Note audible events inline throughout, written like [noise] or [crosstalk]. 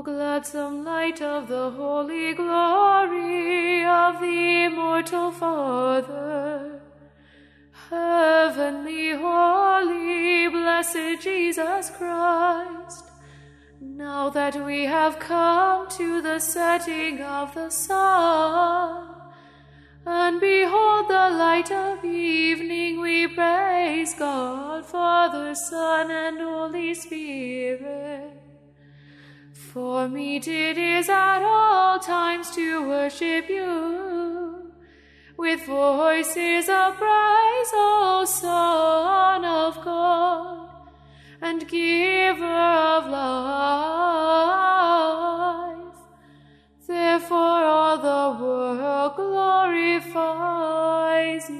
O gladsome light of the holy glory of the immortal Father, heavenly, holy, blessed Jesus Christ, now that we have come to the setting of the sun, and behold the light of evening, we praise God, Father, Son, and Holy Spirit. For meet it is at all times to worship you with voices of praise, O Son of God and Giver of life. Therefore, all the world glorifies you.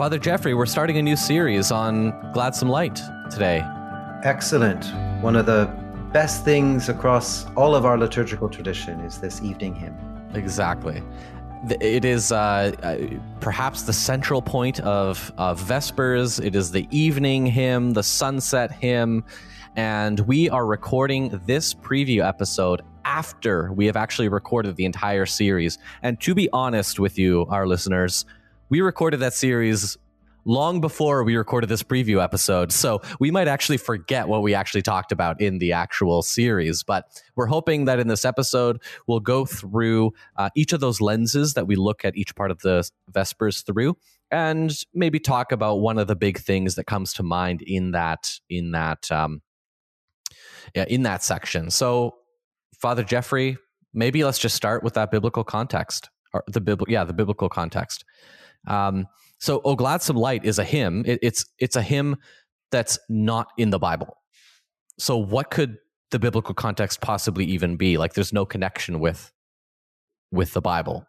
Father Geoffrey, we're starting a new series on Gladsome Light today. Excellent. One of the best things across all of our liturgical tradition is this evening hymn. Exactly. It is uh, uh, perhaps the central point of, of Vespers. It is the evening hymn, the sunset hymn. And we are recording this preview episode after we have actually recorded the entire series. And to be honest with you, our listeners, we recorded that series long before we recorded this preview episode. So we might actually forget what we actually talked about in the actual series. But we're hoping that in this episode, we'll go through uh, each of those lenses that we look at each part of the Vespers through and maybe talk about one of the big things that comes to mind in that in that um, yeah, in that section. So Father Geoffrey, maybe let's just start with that biblical context or the biblical yeah, the biblical context. Um, so, "O Gladsome Light" is a hymn. It, it's it's a hymn that's not in the Bible. So, what could the biblical context possibly even be? Like, there's no connection with with the Bible.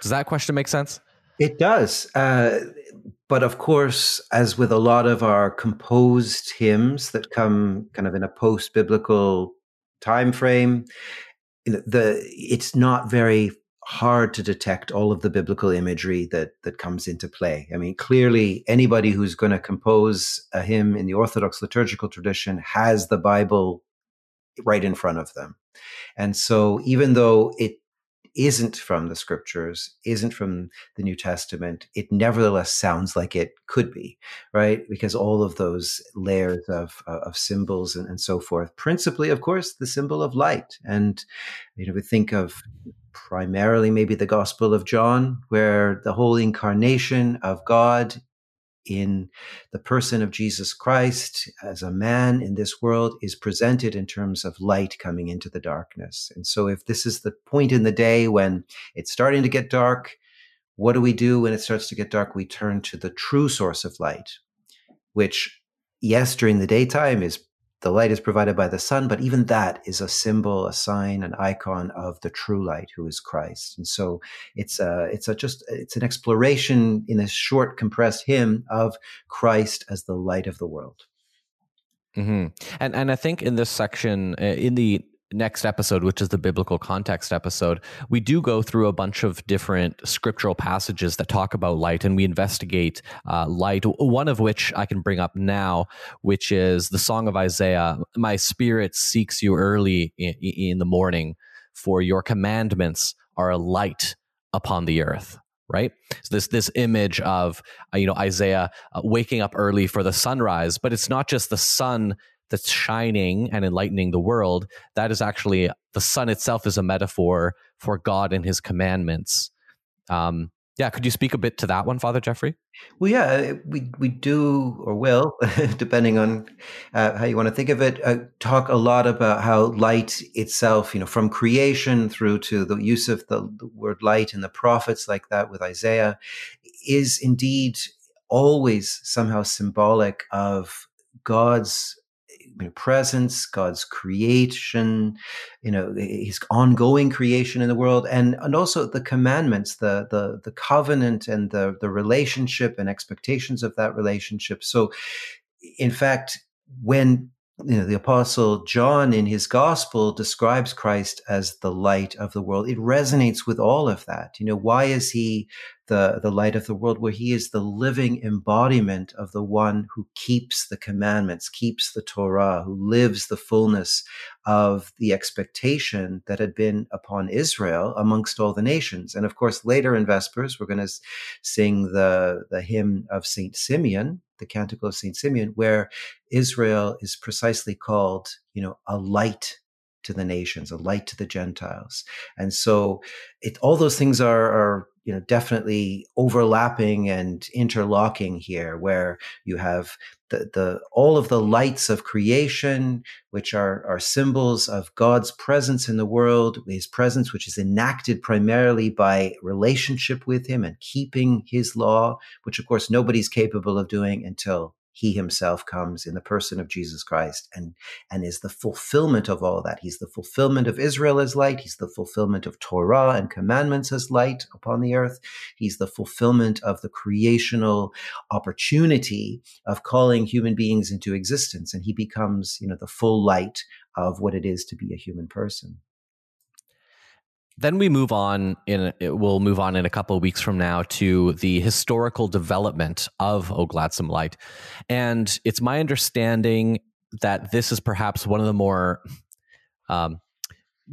Does that question make sense? It does. Uh, but of course, as with a lot of our composed hymns that come kind of in a post biblical time frame, the it's not very hard to detect all of the biblical imagery that that comes into play. I mean, clearly, anybody who's going to compose a hymn in the Orthodox liturgical tradition has the Bible right in front of them, and so even though it isn't from the scriptures, isn't from the New Testament, it nevertheless sounds like it could be, right? Because all of those layers of, uh, of symbols and, and so forth, principally, of course, the symbol of light. And, you know, we think of primarily maybe the Gospel of John, where the whole incarnation of God in the person of Jesus Christ as a man in this world is presented in terms of light coming into the darkness. And so, if this is the point in the day when it's starting to get dark, what do we do when it starts to get dark? We turn to the true source of light, which, yes, during the daytime is the light is provided by the sun, but even that is a symbol, a sign, an icon of the true light, who is Christ. And so it's a, it's a just it's an exploration in a short, compressed hymn of Christ as the light of the world. Mm-hmm. And and I think in this section, uh, in the next episode, which is the biblical context episode, we do go through a bunch of different scriptural passages that talk about light and we investigate uh, light. One of which I can bring up now, which is the Song of Isaiah My spirit seeks you early in, in the morning, for your commandments are a light upon the earth right so this this image of uh, you know isaiah uh, waking up early for the sunrise but it's not just the sun that's shining and enlightening the world, that is actually the sun itself is a metaphor for God and his commandments. Um, yeah, could you speak a bit to that one, Father Geoffrey? Well, yeah, we we do or will, [laughs] depending on uh, how you want to think of it, uh, talk a lot about how light itself, you know, from creation through to the use of the, the word light in the prophets, like that with Isaiah, is indeed always somehow symbolic of God's presence, God's creation, you know, His ongoing creation in the world, and and also the commandments, the the the covenant, and the the relationship and expectations of that relationship. So, in fact, when you know, the apostle John in his gospel describes Christ as the light of the world. It resonates with all of that. You know, why is he the, the light of the world? Where he is the living embodiment of the one who keeps the commandments, keeps the Torah, who lives the fullness of the expectation that had been upon Israel amongst all the nations. And of course, later in Vespers, we're going to sing the, the hymn of Saint Simeon, the Canticle of Saint Simeon, where Israel is precisely called, you know, a light to the nations, a light to the Gentiles. And so it, all those things are, are, you know, definitely overlapping and interlocking here, where you have the, the all of the lights of creation, which are, are symbols of God's presence in the world, his presence, which is enacted primarily by relationship with him and keeping his law, which of course nobody's capable of doing until he himself comes in the person of Jesus Christ and, and is the fulfillment of all that. He's the fulfillment of Israel as light. He's the fulfillment of Torah and commandments as light upon the earth. He's the fulfillment of the creational opportunity of calling human beings into existence. And he becomes, you know, the full light of what it is to be a human person then we move on in we'll move on in a couple of weeks from now to the historical development of O Gladsome Light. And it's my understanding that this is perhaps one of the more um,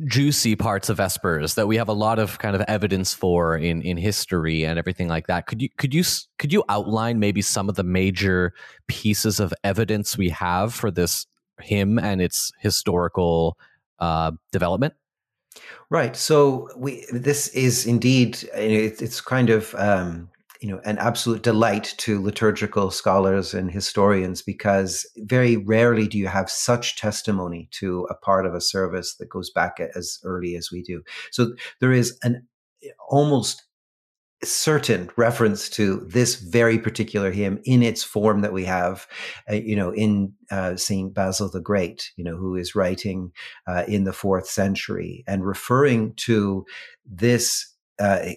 juicy parts of Vespers that we have a lot of kind of evidence for in in history and everything like that. Could you could you could you outline maybe some of the major pieces of evidence we have for this hymn and its historical uh, development? Right. So we this is indeed it's kind of um, you know an absolute delight to liturgical scholars and historians because very rarely do you have such testimony to a part of a service that goes back as early as we do. So there is an almost certain reference to this very particular hymn in its form that we have, uh, you know, in uh, Saint Basil the Great, you know, who is writing uh, in the fourth century and referring to this. Uh,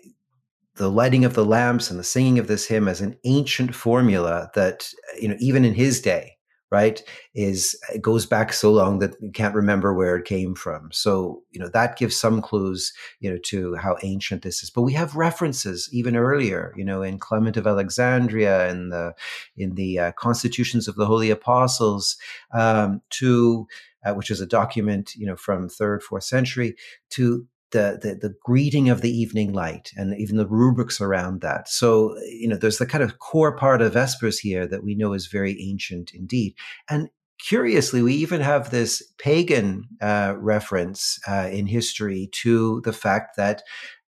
the lighting of the lamps and the singing of this hymn as an ancient formula that, you know, even in his day, right is it goes back so long that you can't remember where it came from. So you know that gives some clues you know to how ancient this is. But we have references even earlier you know in clement of alexandria and the in the uh, constitutions of the holy apostles um, to uh, which is a document you know from third fourth century to the, the, the greeting of the evening light and even the rubrics around that. So, you know, there's the kind of core part of Vespers here that we know is very ancient indeed. And curiously, we even have this pagan uh, reference uh, in history to the fact that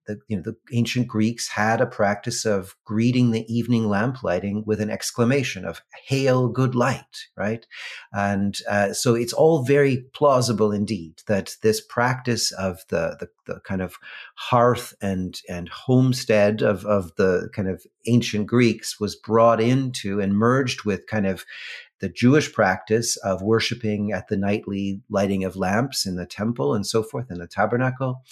the, you know, the ancient Greeks had a practice of greeting the evening lamp lighting with an exclamation of "Hail, good light!" Right, and uh, so it's all very plausible indeed that this practice of the, the the, kind of hearth and and homestead of of the kind of ancient Greeks was brought into and merged with kind of the Jewish practice of worshiping at the nightly lighting of lamps in the temple and so forth in the tabernacle,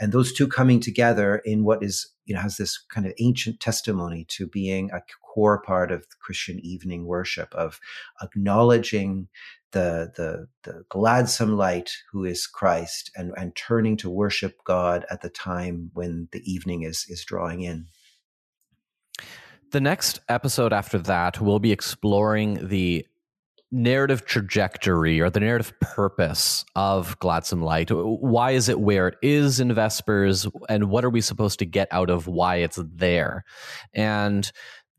and those two coming together in what is you know has this kind of ancient testimony to being a core part of Christian evening worship of acknowledging the the the gladsome light who is Christ and and turning to worship God at the time when the evening is is drawing in. The next episode after that, we'll be exploring the narrative trajectory or the narrative purpose of Gladsome Light? Why is it where it is in Vespers? And what are we supposed to get out of why it's there? And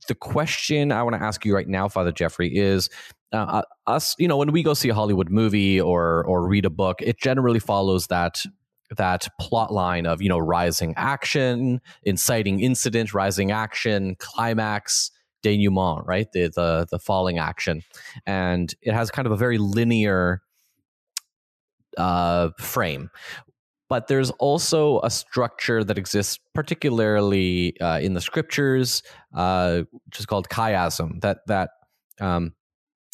the question I want to ask you right now, Father Geoffrey, is uh, uh, us, you know, when we go see a Hollywood movie or or read a book, it generally follows that that plot line of you know rising action, inciting incident, rising action, climax, denouement, right? The the the falling action, and it has kind of a very linear uh, frame. but there's also a structure that exists, particularly uh, in the scriptures, uh, which is called chiasm. That that um,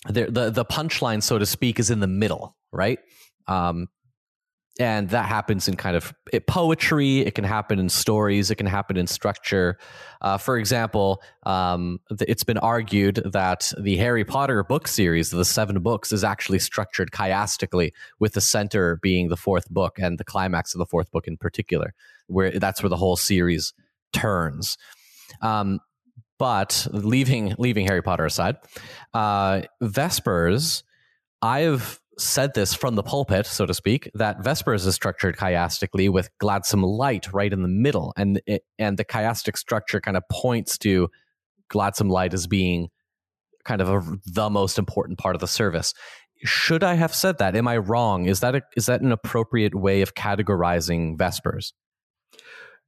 the the, the punchline, so to speak, is in the middle, right? Um, and that happens in kind of it, poetry it can happen in stories it can happen in structure. Uh, for example um, it's been argued that the harry potter book series the seven books is actually structured chiastically with the center being the fourth book and the climax of the fourth book in particular where that's where the whole series turns. Um, but leaving leaving harry potter aside uh, vespers i've said this from the pulpit, so to speak, that Vespers is structured chiastically with gladsome light right in the middle, and it, and the chiastic structure kind of points to gladsome light as being kind of a, the most important part of the service. Should I have said that? Am I wrong? Is that a, is that an appropriate way of categorizing Vespers?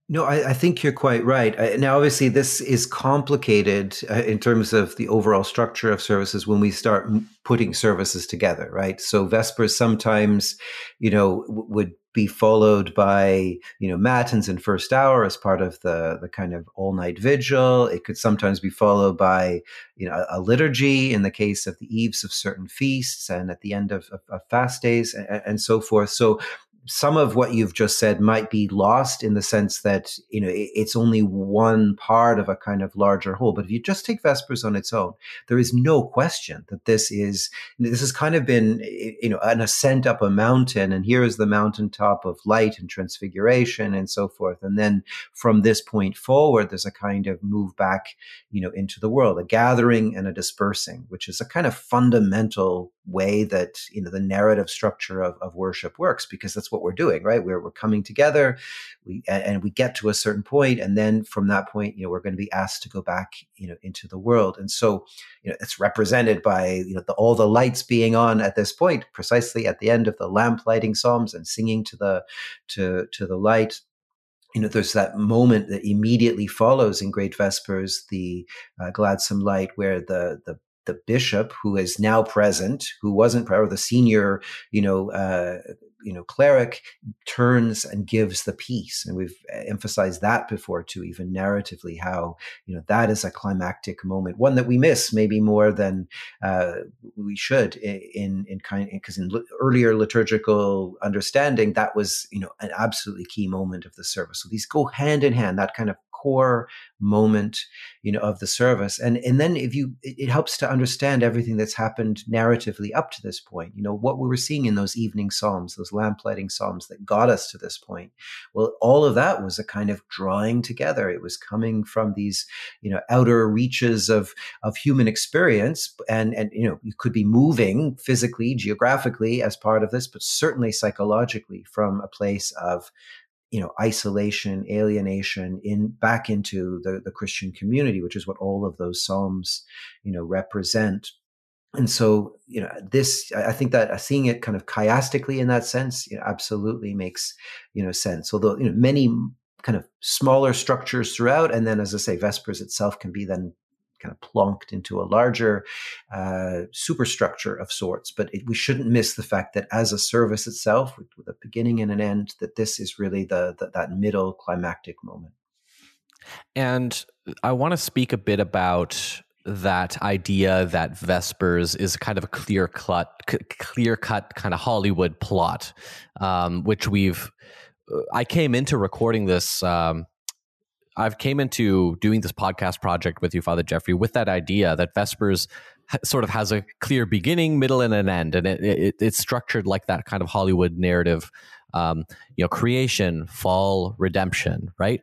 No, I, I, think you're quite right. Uh, now, obviously, this is complicated uh, in terms of the overall structure of services when we start putting services together, right? So, Vespers sometimes, you know, w- would be followed by, you know, matins and first hour as part of the the kind of all night vigil. It could sometimes be followed by, you know, a, a, liturgy in the case of the eves of certain feasts and at the end of, of, of fast days and, and so forth. So, some of what you've just said might be lost in the sense that you know it's only one part of a kind of larger whole. But if you just take vespers on its own there is no question that this is this has kind of been you know an ascent up a mountain and here is the mountaintop of light and transfiguration and so forth. And then from this point forward there's a kind of move back you know into the world a gathering and a dispersing which is a kind of fundamental way that you know the narrative structure of, of worship works because that's we're doing right? We're, we're coming together we and, we get to a certain point and then from that point you know we're going to be asked to go back you know into the world. And so you know it's represented by you know the, all the lights being on at this point precisely at the end of the lamp lighting psalms and singing to the to to the light. You know, there's that moment that immediately follows in Great Vespers, the uh, gladsome light, where the the the bishop who is now present, who wasn't or the senior, you know, uh, you know, cleric turns and gives the peace, and we've emphasized that before too, even narratively, how you know that is a climactic moment, one that we miss maybe more than uh, we should in in kind because in earlier liturgical understanding, that was you know an absolutely key moment of the service. So these go hand in hand. That kind of core moment you know of the service. And and then if you it, helps to understand everything that's happened narratively up to this point. You know what we were seeing in those evening psalms those lamplighting psalms that got us to this point well all of that was a kind of drawing together. It was coming from these you know outer reaches of of human experience. And and you know you could be moving physically geographically as part of this but certainly psychologically from a place of you know isolation alienation in back into the, the christian community which is what all of those psalms you know represent. And so you know this i think that uh, seeing it kind of chiastically in that sense you know, absolutely makes you know sense. Although you know many kind of smaller structures throughout and then as i say vespers itself can be then kind of plonked into a larger uh, superstructure of sorts. But it, we shouldn't miss the fact that as a service itself, with, with a beginning and an end, that this is really the, the that middle climactic moment. And I want to speak a bit about that idea that Vespers is kind of a clear cut, clear cut kind of Hollywood plot, um, which we've. Uh, I came into recording this um, I've came into doing this podcast project with you, Father Geoffrey, with that idea that Vespers sort of has a clear beginning, middle, and an end, and it, it, it's structured like that kind of Hollywood narrative. Um, you know, creation, fall, redemption, right?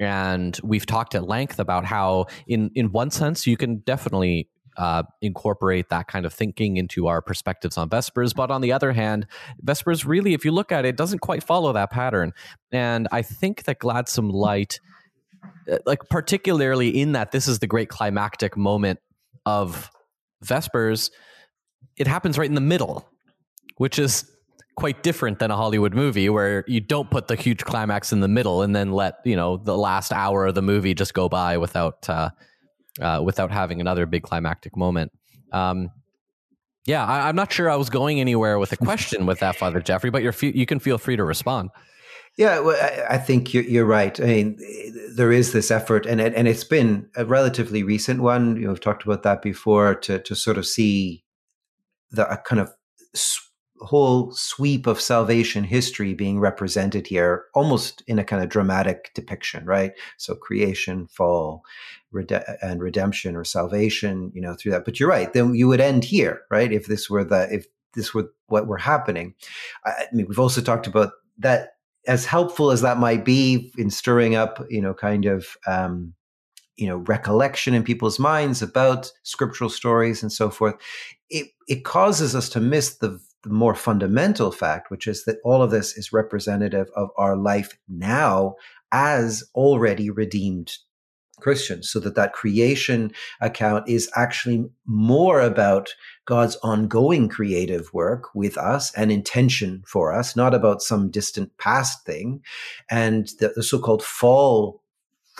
And we've talked at length about how, in in one sense, you can definitely uh, incorporate that kind of thinking into our perspectives on Vespers. But on the other hand, Vespers really, if you look at it, doesn't quite follow that pattern. And I think that Gladsome Light like particularly in that this is the great climactic moment of Vespers, it happens right in the middle, which is quite different than a Hollywood movie where you don't put the huge climax in the middle and then let you know the last hour of the movie just go by without uh, uh, without having another big climactic moment. Um, yeah, I, am not sure I was going anywhere with a question with that, Father Geoffrey, but you're you can feel free to respond. Yeah, well, I, I think you're, right. I mean, there is this effort, and it, and it's been a relatively recent one. You know, we've talked about that before to to sort of see the a kind of whole sweep of salvation history being represented here, almost in a kind of dramatic depiction, right? So creation, fall, rede- and redemption or salvation, you know, through that. But you're right. Then you would end here, right? If this were the if this were what were happening. I mean, we've also talked about that as helpful as that might be in stirring up, you know, kind of um, you know recollection in people's minds about scriptural stories and so forth. It it causes us to miss the the more fundamental fact, which is that all of this is representative of our life now as already redeemed Christians, so that that creation account is actually more about God's ongoing creative work with us and intention for us, not about some distant past thing. And the, the so-called fall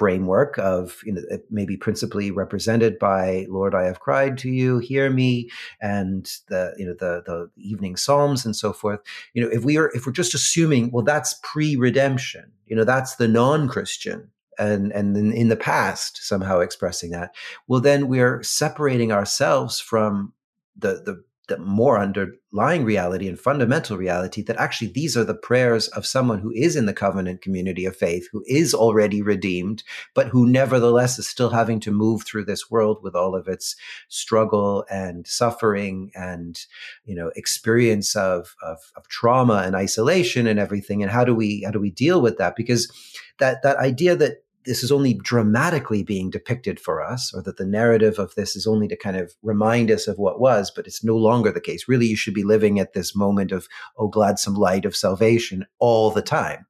framework of you know maybe principally represented by Lord I have cried to you hear me and the you know the the evening psalms and so forth you know if we are if we're just assuming well that's pre-redemption you know that's the non-christian and and in, the past somehow expressing that well then we're separating ourselves from the the the more underlying reality and fundamental reality that actually these are the prayers of someone who is in the covenant community of faith, who is already redeemed, but who nevertheless is still having to move through this world with all of its struggle and suffering and, you know, experience of, of, of trauma and isolation and everything. And how do we, how do we deal with that? Because that, that idea that this is only dramatically being depicted for us, or that the narrative of this is only to kind of remind us of what was, but it's no longer the case. Really, you should be living at this moment of, oh, gladsome light of salvation all the time.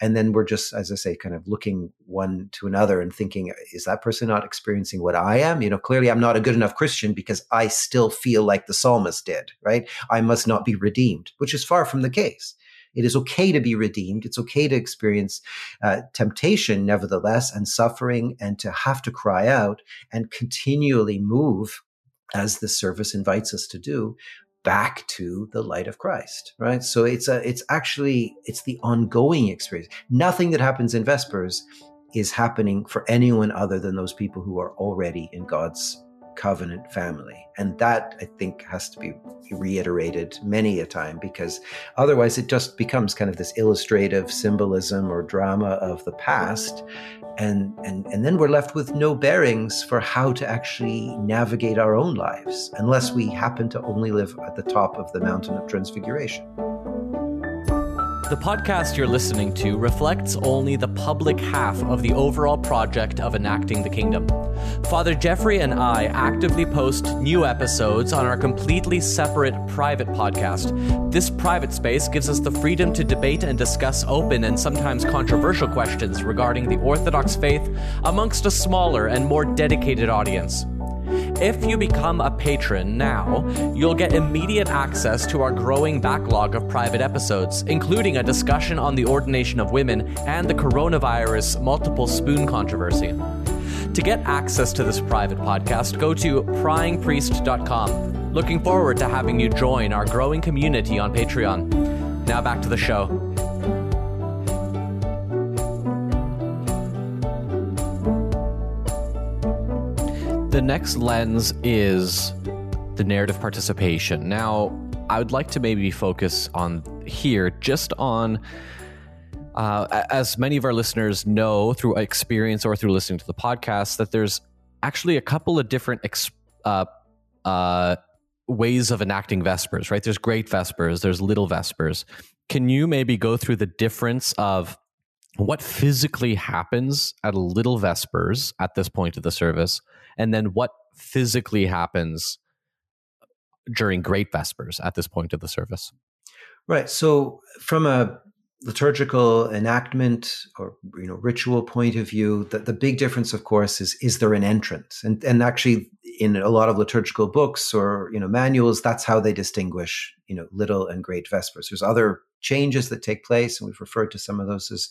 And then we're just, as I say, kind of looking one to another and thinking, is that person not experiencing what I am? You know, clearly I'm not a good enough Christian because I still feel like the psalmist did, right? I must not be redeemed, which is far from the case. It is okay to be redeemed. It's okay to experience uh, temptation, nevertheless, and suffering, and to have to cry out and continually move, as the service invites us to do, back to the light of Christ, right? So it's a, it's actually, it's the ongoing experience. Nothing that happens in Vespers is happening for anyone other than those people who are already in God's covenant family. And that I think has to be reiterated many a time because otherwise it just becomes kind of this illustrative symbolism or drama of the past. And, and, and then we're left with no bearings for how to actually navigate our own lives unless we happen to only live at the top of the mountain of transfiguration. The podcast you're listening to reflects only the public half of the overall project of enacting the kingdom. Father Jeffrey and I actively post new episodes on our completely separate private podcast. This private space gives us the freedom to debate and discuss open and sometimes controversial questions regarding the Orthodox faith amongst a smaller and more dedicated audience. If you become a patron now, you'll get immediate access to our growing backlog of private episodes, including a discussion on the ordination of women and the coronavirus multiple spoon controversy. To get access to this private podcast, go to pryingpriest.com. Looking forward to having you join our growing community on Patreon. Now back to the show. The next lens is the narrative participation. Now, I would like to maybe focus on here just on. Uh, as many of our listeners know through experience or through listening to the podcast, that there's actually a couple of different uh, uh, ways of enacting Vespers, right? There's great Vespers, there's little Vespers. Can you maybe go through the difference of what physically happens at a little Vespers at this point of the service and then what physically happens during great vespers at this point of the service? Right so from a liturgical enactment or you know ritual point of view the, the big difference of course is is there an entrance? And and actually in a lot of liturgical books or you know manuals that's how they distinguish you know little and great vespers. There's other changes that take place and we've referred to some of those as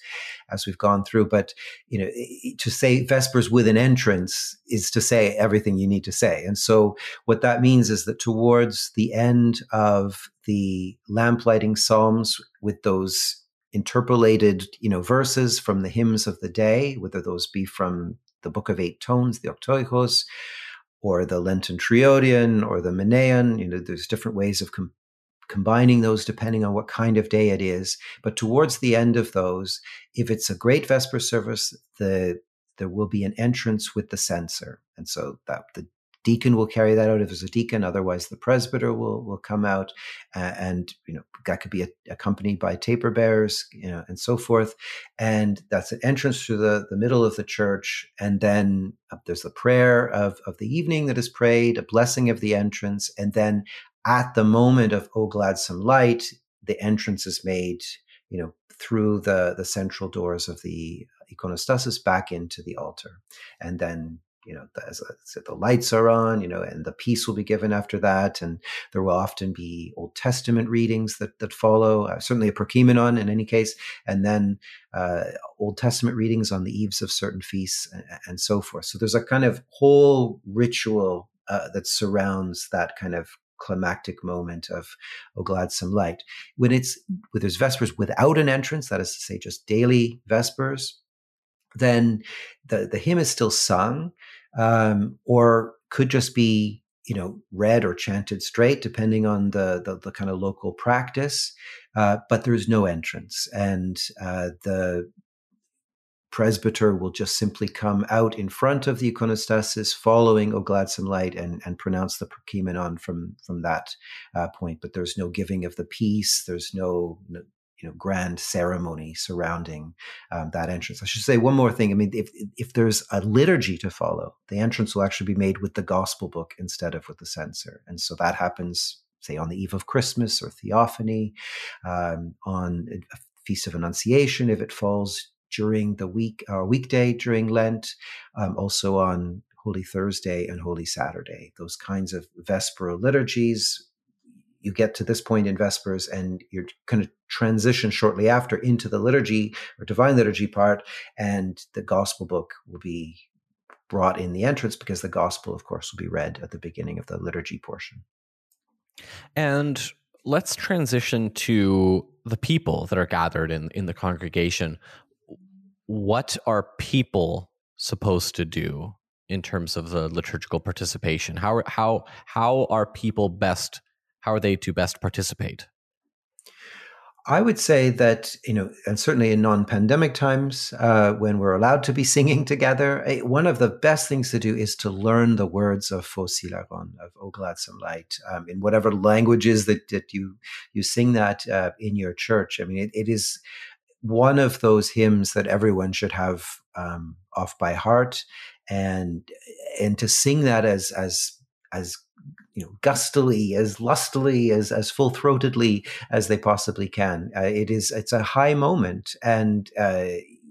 as we've gone through but you know to say vespers with an entrance is to say everything you need to say. And so what that means is that towards the end of the lamplighting psalms with those interpolated, you know, verses from the hymns of the day, whether those be from the Book of Eight Tones, the Oktoichos, or the Lenten Triodion, or the Menaion. You know, there's different ways of com- combining those depending on what kind of day it is. But towards the end of those, if it's a great Vesper service, the there will be an entrance with the censer, and so that the deacon will carry that out if there's a deacon. Otherwise, the presbyter will will come out, uh, and you know that could be a, accompanied by taper bearers, you know, and so forth. And that's an entrance to the the middle of the church, and then uh, there's the prayer of of the evening that is prayed, a blessing of the entrance, and then at the moment of "O Gladsome Light," the entrance is made, you know, through the the central doors of the iconostasis back into the altar, and then you know, as I said, the lights are on, you know, and the peace will be given after that. And there will often be Old Testament readings that, that follow, uh, certainly a Prokeimenon in any case, and then uh, Old Testament readings on the eves of certain feasts and, and, so forth. So there's a kind of whole ritual uh, that surrounds that kind of climactic moment of O Gladsome Light. When it's, when there's Vespers without an entrance, that is to say, just daily Vespers, then the, the hymn is still sung, um, or could just be you know read or chanted straight depending on the the, the kind of local practice. Uh, but there's no entrance and uh, the presbyter will just simply come out in front of the iconostasis following o gladsome light and, and pronounce the prokeimenon from from that uh, point. But there's no giving of the peace there's no, no you know grand ceremony surrounding um, that entrance. I should say one more thing. I mean, if if there's a liturgy to follow, the entrance will actually be made with the gospel book instead of with the censer, and so that happens, say, on the eve of Christmas or Theophany, um, on a feast of Annunciation if it falls during the week or weekday during Lent, um, also on Holy Thursday and Holy Saturday. Those kinds of Vesperal liturgies you get to this point in Vespers and you're kind of transition shortly after into the liturgy or divine liturgy part, and the gospel book will be brought in the entrance because the gospel, of course, will be read at the beginning of the liturgy portion. And let's transition to the people that are gathered in, in the congregation. What are people supposed to do in terms of the liturgical participation? How, how, how are people best how are they to best participate? I would say that, you know, and certainly in non pandemic times, uh, when we're allowed to be singing together, one of the best things to do is to learn the words of Phos Hilaron, of O Gladsome Light, um, in whatever languages that, that you, you sing that uh, in your church. I mean, it, it is one of those hymns that everyone should have um, off by heart. And, and to sing that as, as, as you know, gustily, as lustily, as as full throatedly as they possibly can. Uh, it is it's a high moment, and uh,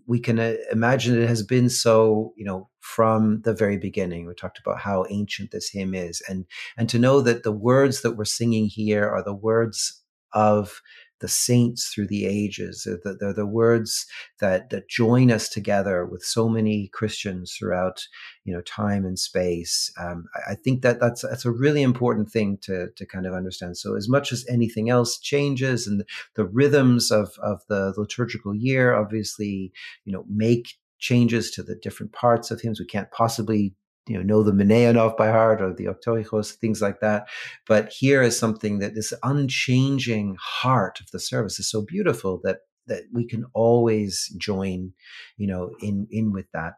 we can uh, imagine it has been so. You know, from the very beginning, we talked about how ancient this hymn is, and and to know that the words that we're singing here are the words of the saints through the ages. They're the, they're the, words that that join us together with so many Christians throughout, you know, time and space. Um, I, I, think that that's that's a really important thing to to kind of understand. So as much as anything else changes and the rhythms of of the liturgical year, obviously, you know, make changes to the different parts of hymns. We can't possibly you know know the Menaion by heart or the Oktoichos, things like that. But here is something that this unchanging heart of the service is so beautiful that that we can always join, you know, in in with that.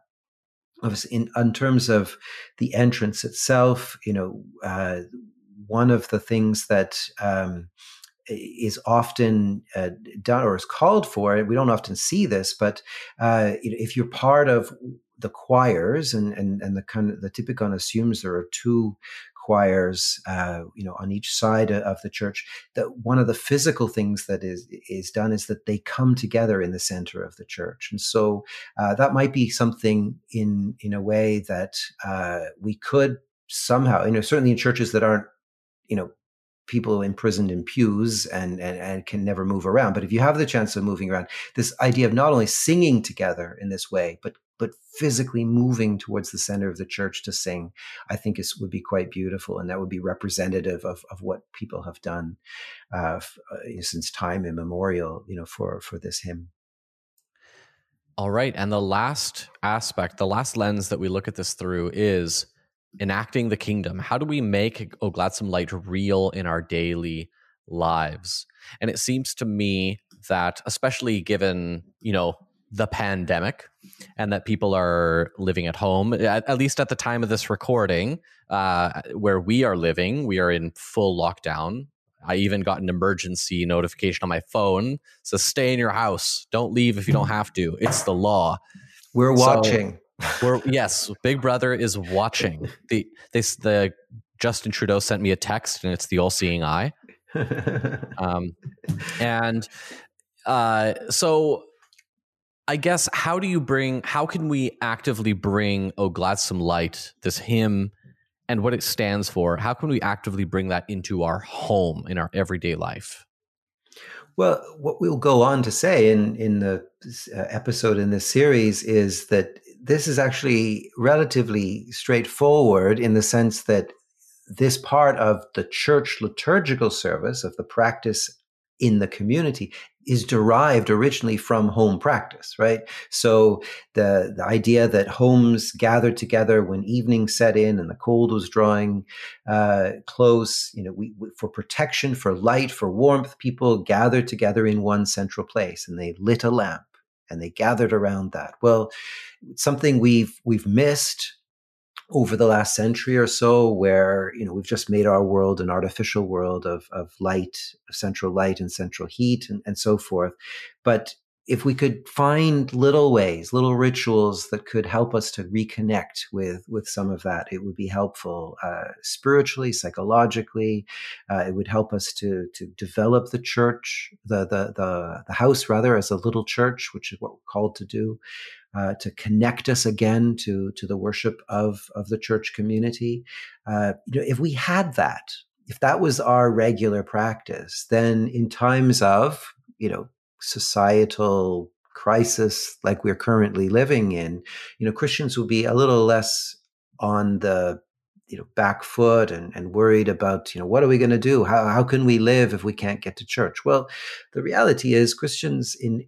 In in terms of the entrance itself, you know, uh, one of the things that um, is often uh, done or is called for. We don't often see this, but uh, if you're part of the choirs and and and the kind of the typical assumes there are two choirs uh, you know on each side of the church that one of the physical things that is is done is that they come together in the center of the church and so uh, that might be something in in a way that uh, we could somehow you know certainly in churches that aren't you know people imprisoned in pews and, and, and can never move around. But if you have the chance of moving around, this idea of not only singing together in this way, but but physically moving towards the center of the church to sing, I think is would be quite beautiful, and that would be representative of, of what people have done uh, f- uh, since time immemorial, you know, for for this hymn. All right, and the last aspect, the last lens that we look at this through is enacting the kingdom. How do we make O Gladsome Light real in our daily lives? And it seems to me that, especially given you know the pandemic and that people are living at home, at, at least at the time of this recording, uh, where we are living, we are in full lockdown. I even got an emergency notification on my phone. So stay in your house. Don't leave if you don't have to. It's the law. We're watching. So we're [laughs] yes, Big Brother is watching. The they the Justin Trudeau sent me a text and it's the all seeing eye. [laughs] um, and uh, so I guess how do you bring how can we actively bring Oh Gladsome Light, this hymn and what it stands for, how can we actively bring that into our home in our everyday life? Well, what we'll go on to say in in the uh, episode in this series is that this is actually relatively straightforward in the sense that this part of the church liturgical service of the practice in the community is derived originally from home practice, right? So the, the idea that homes gathered together when evening set in and the cold was drawing uh, close, you know, we, we, for protection, for light, for warmth, people gathered together in one central place and they lit a lamp and they gathered around that. Well, something we've we've missed over the last century or so where you know we've just made our world an artificial world of, of light of central light and central heat and, and so forth. But if we could find little ways little rituals that could help us to reconnect with with some of that it would be helpful uh, spiritually psychologically uh, it would help us to to develop the church the, the the the house rather as a little church which is what we're called to do uh, to connect us again to to the worship of of the church community. Uh, you know, if we had that, if that was our regular practice, then in times of you know societal crisis like we're currently living in, you know, Christians will be a little less on the you know back foot and, and worried about you know what are we going to do? How, how can we live if we can't get to church? Well the reality is christians in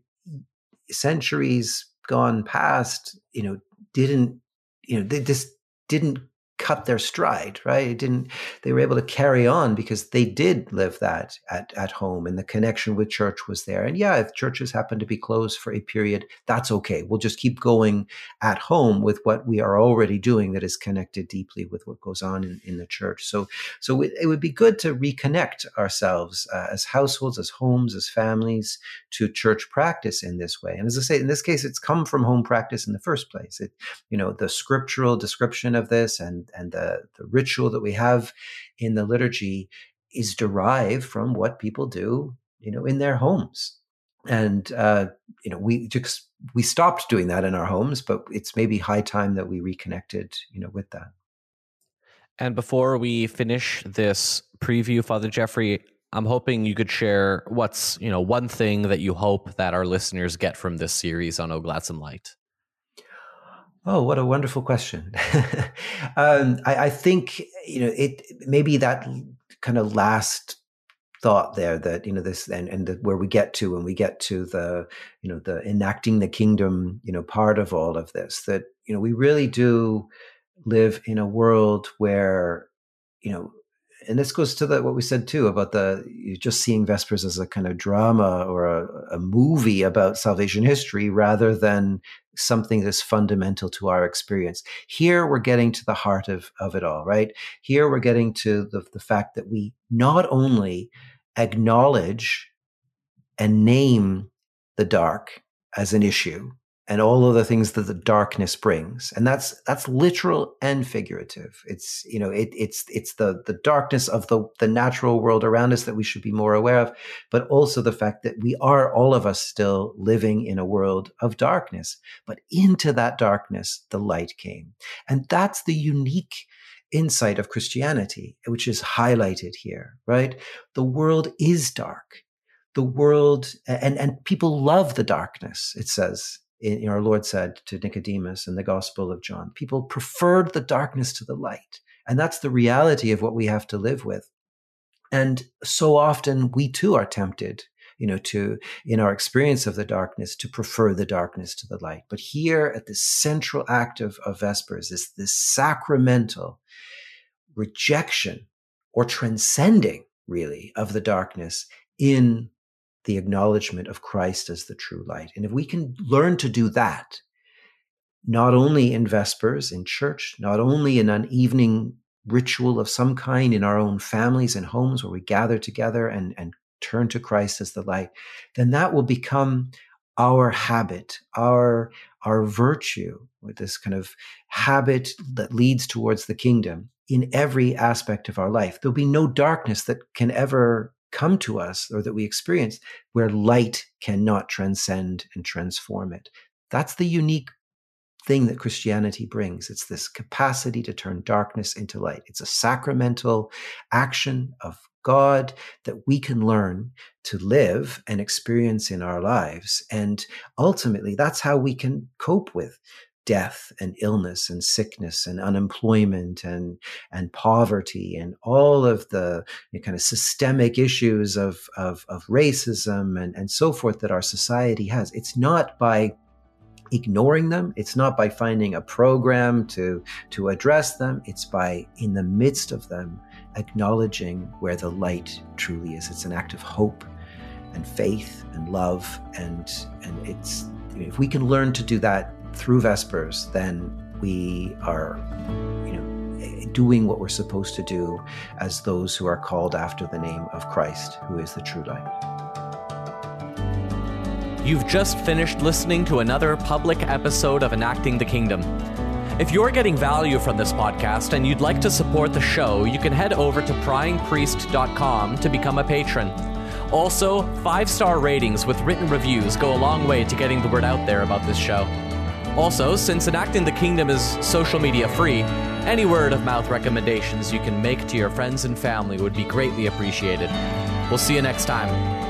centuries gone past, you know, didn't, you know, they just didn't cut their stride, right? It didn't, they were able to carry on because they did live that at, at home and the connection with church was there. And yeah, if churches happen to be closed for a period, that's okay. We'll just keep going at home with what we are already doing that is connected deeply with what goes on in, in the church. So, so it, would be good to reconnect ourselves uh, as households, as homes, as families to church practice in this way. And as I say, in this case, it's come from home practice in the first place. It, you know, the scriptural description of this and and the, the ritual that we have in the liturgy is derived from what people do, you know, in their homes. And uh, you know, we just we stopped doing that in our homes, but it's maybe high time that we reconnected, you know, with that. And before we finish this preview, Father Geoffrey, I'm hoping you could share what's you know one thing that you hope that our listeners get from this series on O Gladsome Light. Oh, what a wonderful question. [laughs] um, I, I, think you know it. Maybe that kind of last thought there that you know this and and the, where we get to when we get to the you know the enacting the kingdom you know part of all of this that you know we really do live in a world where you know and this goes to the, what we said too about the just seeing Vespers as a kind of drama or a, a, movie about salvation history rather than something that's fundamental to our experience. Here we're getting to the heart of, of it all, right? Here we're getting to the, the fact that we not only acknowledge and name the dark as an issue, and all of the things that the darkness brings. And that's that's literal and figurative. It's you know it, it's it's the the darkness of the the natural world around us that we should be more aware of but also the fact that we are all of us still living in a world of darkness. But into that darkness the light came. And that's the unique insight of christianity which is highlighted here right? The world is dark. The world and and people love the darkness it says in, our Lord said to Nicodemus in the Gospel of John. People preferred the darkness to the light. And that's the reality of what we have to live with. And so often we too are tempted, you know, to, in our experience of the darkness, to prefer the darkness to the light. But here at the central act of, of Vespers is this sacramental rejection or transcending, really, of the darkness in the acknowledgement of Christ as the true light. And if we can learn to do that, not only in Vespers in church, not only in an evening ritual of some kind in our own families and homes where we gather together and, and turn to Christ as the light, then that will become our habit, our, our virtue, with this kind of habit that leads towards the kingdom in every aspect of our life. There'll be no darkness that can ever come to us or that we experience where light cannot transcend and transform it. That's the unique thing that Christianity brings. It's this capacity to turn darkness into light. It's a sacramental action of God that we can learn to live and experience in our lives. And ultimately, that's how we can cope with death and illness and sickness and unemployment and and poverty and all of the you know, kind of systemic issues of, of of racism and and so forth that our society has. It's not by ignoring them. It's not by finding a program to to address them. It's by in the midst of them acknowledging where the light truly is. It's an act of hope and faith and love and and it's if we can learn to do that through Vespers, then we are, you know, doing what we're supposed to do as those who are called after the name of Christ, who is the true light. You've just finished listening to another public episode of Enacting the Kingdom. If you're getting value from this podcast and you'd like to support the show, you can head over to pryingpriest.com to become a patron. Also, five star ratings with written reviews go a long way to getting the word out there about this show. Also, since Enacting the Kingdom is social media free, any word of mouth recommendations you can make to your friends and family would be greatly appreciated. We'll see you next time.